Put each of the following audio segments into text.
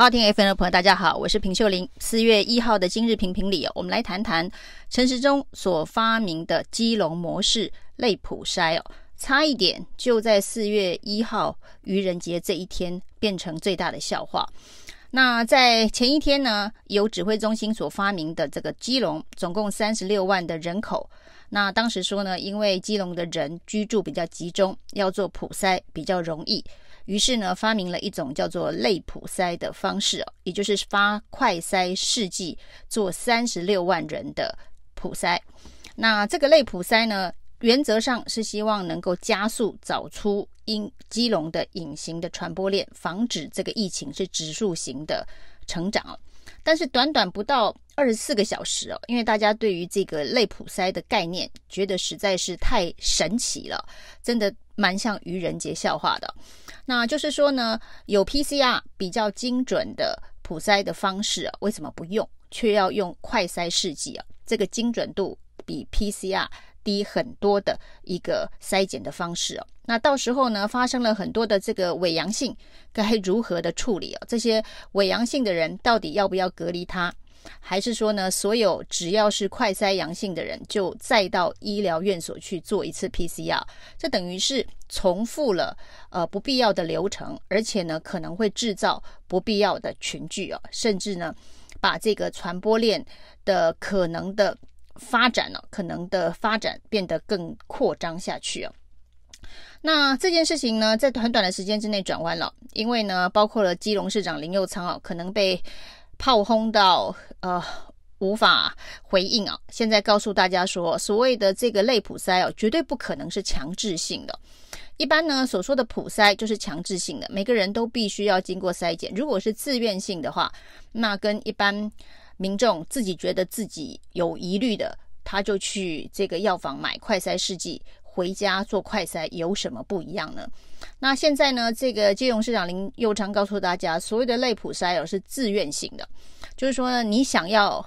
好，听 FM 的朋友，大家好，我是平秀玲。四月一号的今日评评里，我们来谈谈陈时中所发明的基隆模式类普筛哦，差一点就在四月一号愚人节这一天变成最大的笑话。那在前一天呢，由指挥中心所发明的这个基隆，总共三十六万的人口，那当时说呢，因为基隆的人居住比较集中，要做普筛比较容易。于是呢，发明了一种叫做类普筛的方式，也就是发快筛试剂做三十六万人的普筛。那这个类普筛呢，原则上是希望能够加速找出因基隆的隐形的传播链，防止这个疫情是指数型的成长。但是短短不到二十四个小时哦，因为大家对于这个类普筛的概念觉得实在是太神奇了，真的蛮像愚人节笑话的。那就是说呢，有 PCR 比较精准的普筛的方式啊，为什么不用，却要用快筛试剂啊？这个精准度比 PCR 低很多的一个筛检的方式哦。那到时候呢，发生了很多的这个伪阳性，该如何的处理啊？这些伪阳性的人到底要不要隔离他？还是说呢，所有只要是快筛阳性的人，就再到医疗院所去做一次 PCR，这等于是重复了呃不必要的流程，而且呢可能会制造不必要的群聚哦，甚至呢把这个传播链的可能的发展呢、可能的发展变得更扩张下去哦。那这件事情呢，在很短的时间之内转弯了，因为呢，包括了基隆市长林右昌哦，可能被。炮轰到呃无法回应啊！现在告诉大家说，所谓的这个类普筛哦，绝对不可能是强制性的。一般呢所说的普筛就是强制性的，每个人都必须要经过筛检。如果是自愿性的话，那跟一般民众自己觉得自己有疑虑的，他就去这个药房买快筛试剂。回家做快筛有什么不一样呢？那现在呢，这个金融市长林佑昌告诉大家，所谓的类普筛哦是自愿性的，就是说呢，你想要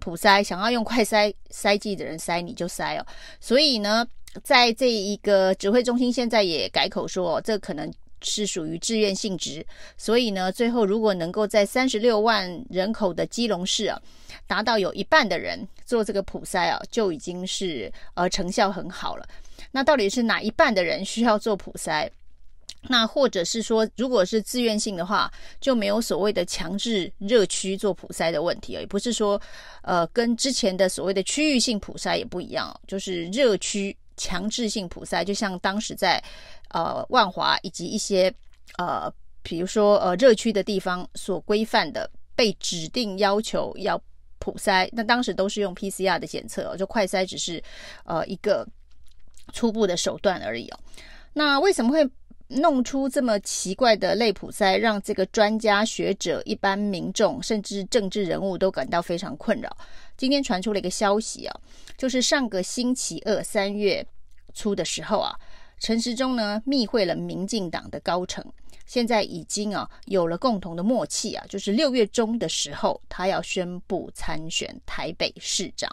普筛，想要用快筛筛剂的人筛你就筛哦。所以呢，在这一个指挥中心现在也改口说，哦这可能。是属于自愿性质，所以呢，最后如果能够在三十六万人口的基隆市啊，达到有一半的人做这个普筛啊，就已经是呃成效很好了。那到底是哪一半的人需要做普筛？那或者是说，如果是自愿性的话，就没有所谓的强制热区做普筛的问题，也不是说呃跟之前的所谓的区域性普筛也不一样，就是热区强制性普筛，就像当时在。呃，万华以及一些呃，比如说呃，热区的地方所规范的被指定要求要普筛，那当时都是用 PCR 的检测，就快筛只是呃一个初步的手段而已哦。那为什么会弄出这么奇怪的类普筛，让这个专家学者、一般民众甚至政治人物都感到非常困扰？今天传出了一个消息啊，就是上个星期二三月初的时候啊。陈时中呢，密会了民进党的高层，现在已经啊有了共同的默契啊，就是六月中的时候，他要宣布参选台北市长。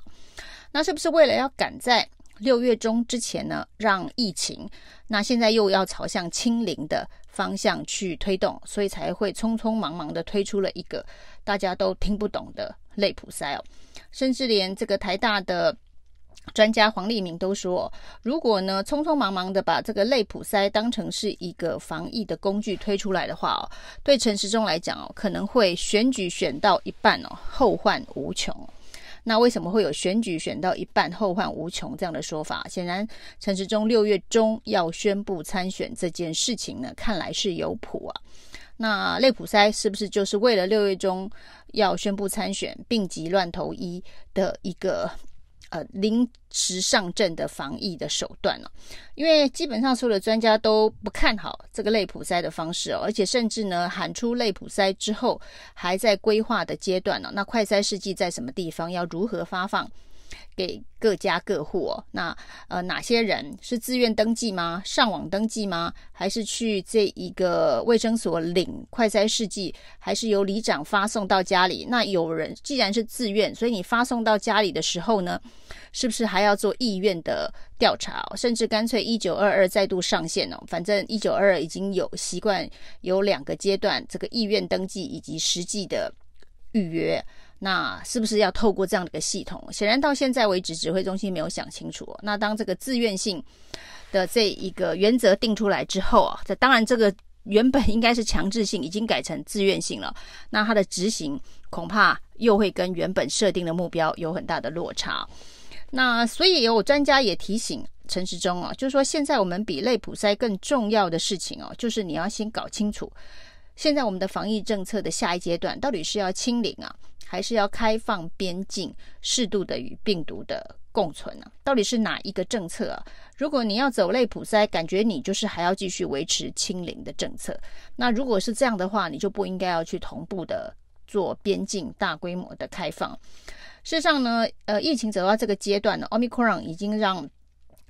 那是不是为了要赶在六月中之前呢，让疫情那现在又要朝向清零的方向去推动，所以才会匆匆忙忙的推出了一个大家都听不懂的类普筛哦，甚至连这个台大的。专家黄立明都说，如果呢匆匆忙忙的把这个类普筛当成是一个防疫的工具推出来的话哦，对陈时中来讲哦，可能会选举选到一半哦，后患无穷。那为什么会有选举选到一半后患无穷这样的说法？显然陈时中六月中要宣布参选这件事情呢，看来是有谱啊。那类普塞是不是就是为了六月中要宣布参选，病急乱投医的一个？呃，临时上阵的防疫的手段了、因为基本上所有的专家都不看好这个类普塞的方式哦，而且甚至呢喊出类普塞之后还在规划的阶段呢、那快筛试剂在什么地方？要如何发放？给各家各户哦。那呃，哪些人是自愿登记吗？上网登记吗？还是去这一个卫生所领快筛试剂？还是由里长发送到家里？那有人既然是自愿，所以你发送到家里的时候呢，是不是还要做意愿的调查？甚至干脆一九二二再度上线哦。反正一九二二已经有习惯有两个阶段，这个意愿登记以及实际的预约。那是不是要透过这样的一个系统？显然到现在为止，指挥中心没有想清楚。那当这个自愿性的这一个原则定出来之后啊，这当然这个原本应该是强制性，已经改成自愿性了。那它的执行恐怕又会跟原本设定的目标有很大的落差。那所以有专家也提醒陈时中啊，就是说现在我们比类普筛更重要的事情哦，就是你要先搞清楚，现在我们的防疫政策的下一阶段到底是要清零啊？还是要开放边境，适度的与病毒的共存呢、啊？到底是哪一个政策啊？如果你要走类普筛，感觉你就是还要继续维持清零的政策。那如果是这样的话，你就不应该要去同步的做边境大规模的开放。事实上呢，呃，疫情走到这个阶段呢，Omicron 已经让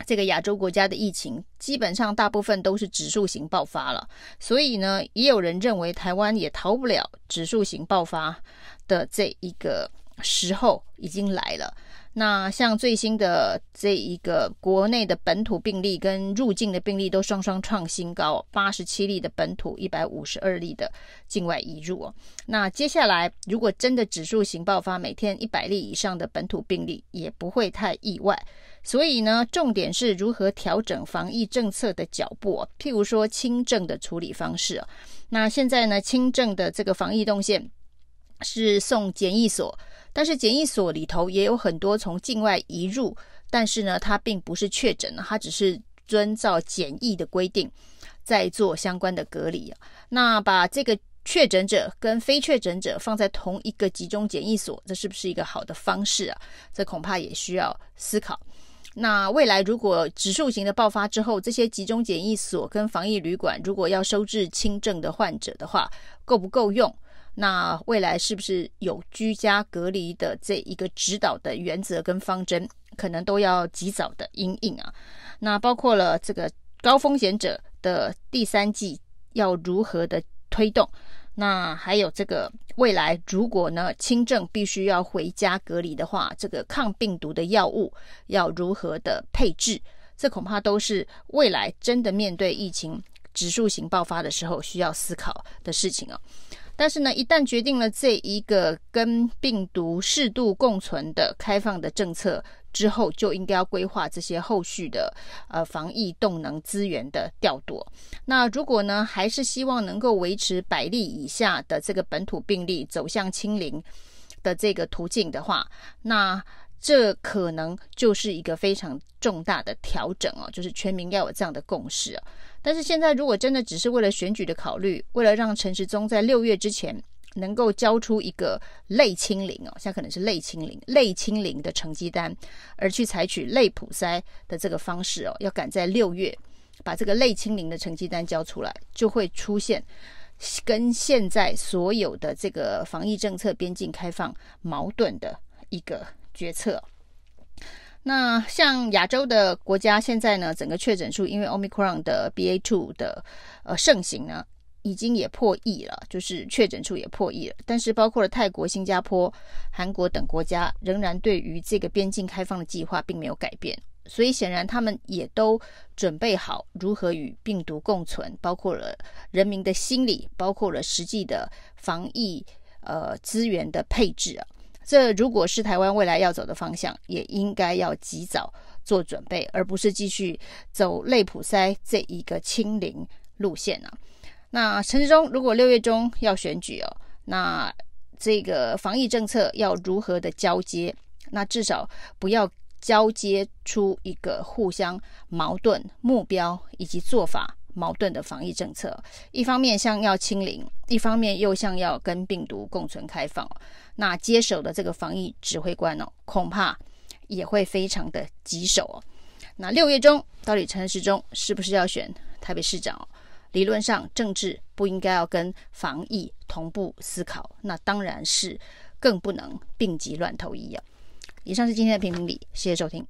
这个亚洲国家的疫情基本上大部分都是指数型爆发了。所以呢，也有人认为台湾也逃不了指数型爆发。的这一个时候已经来了。那像最新的这一个国内的本土病例跟入境的病例都双双创新高，八十七例的本土，一百五十二例的境外移入。那接下来如果真的指数型爆发，每天一百例以上的本土病例也不会太意外。所以呢，重点是如何调整防疫政策的脚步，譬如说轻症的处理方式。那现在呢，轻症的这个防疫动线。是送检疫所，但是检疫所里头也有很多从境外移入，但是呢，他并不是确诊，他只是遵照检疫的规定在做相关的隔离。那把这个确诊者跟非确诊者放在同一个集中检疫所，这是不是一个好的方式啊？这恐怕也需要思考。那未来如果指数型的爆发之后，这些集中检疫所跟防疫旅馆如果要收治轻症的患者的话，够不够用？那未来是不是有居家隔离的这一个指导的原则跟方针，可能都要及早的因应啊？那包括了这个高风险者的第三季要如何的推动？那还有这个未来如果呢轻症必须要回家隔离的话，这个抗病毒的药物要如何的配置？这恐怕都是未来真的面对疫情指数型爆发的时候需要思考的事情啊。但是呢，一旦决定了这一个跟病毒适度共存的开放的政策之后，就应该要规划这些后续的呃防疫动能资源的调度。那如果呢，还是希望能够维持百例以下的这个本土病例走向清零的这个途径的话，那这可能就是一个非常重大的调整哦，就是全民要有这样的共识啊。但是现在，如果真的只是为了选举的考虑，为了让陈时中在六月之前能够交出一个类清零哦，现在可能是类清零、类清零的成绩单，而去采取类普筛的这个方式哦，要赶在六月把这个类清零的成绩单交出来，就会出现跟现在所有的这个防疫政策边境开放矛盾的一个决策。那像亚洲的国家，现在呢，整个确诊数因为 Omicron 的 BA.2 的呃盛行呢，已经也破亿了，就是确诊数也破亿了。但是包括了泰国、新加坡、韩国等国家，仍然对于这个边境开放的计划并没有改变。所以显然他们也都准备好如何与病毒共存，包括了人民的心理，包括了实际的防疫呃资源的配置啊。这如果是台湾未来要走的方向，也应该要及早做准备，而不是继续走内普塞这一个清零路线啊。那陈时中如果六月中要选举哦，那这个防疫政策要如何的交接？那至少不要交接出一个互相矛盾目标以及做法矛盾的防疫政策。一方面像要清零，一方面又像要跟病毒共存开放。那接手的这个防疫指挥官哦，恐怕也会非常的棘手哦。那六月中到底陈时中是不是要选台北市长？理论上政治不应该要跟防疫同步思考，那当然是更不能病急乱投医啊。以上是今天的评评理，谢谢收听。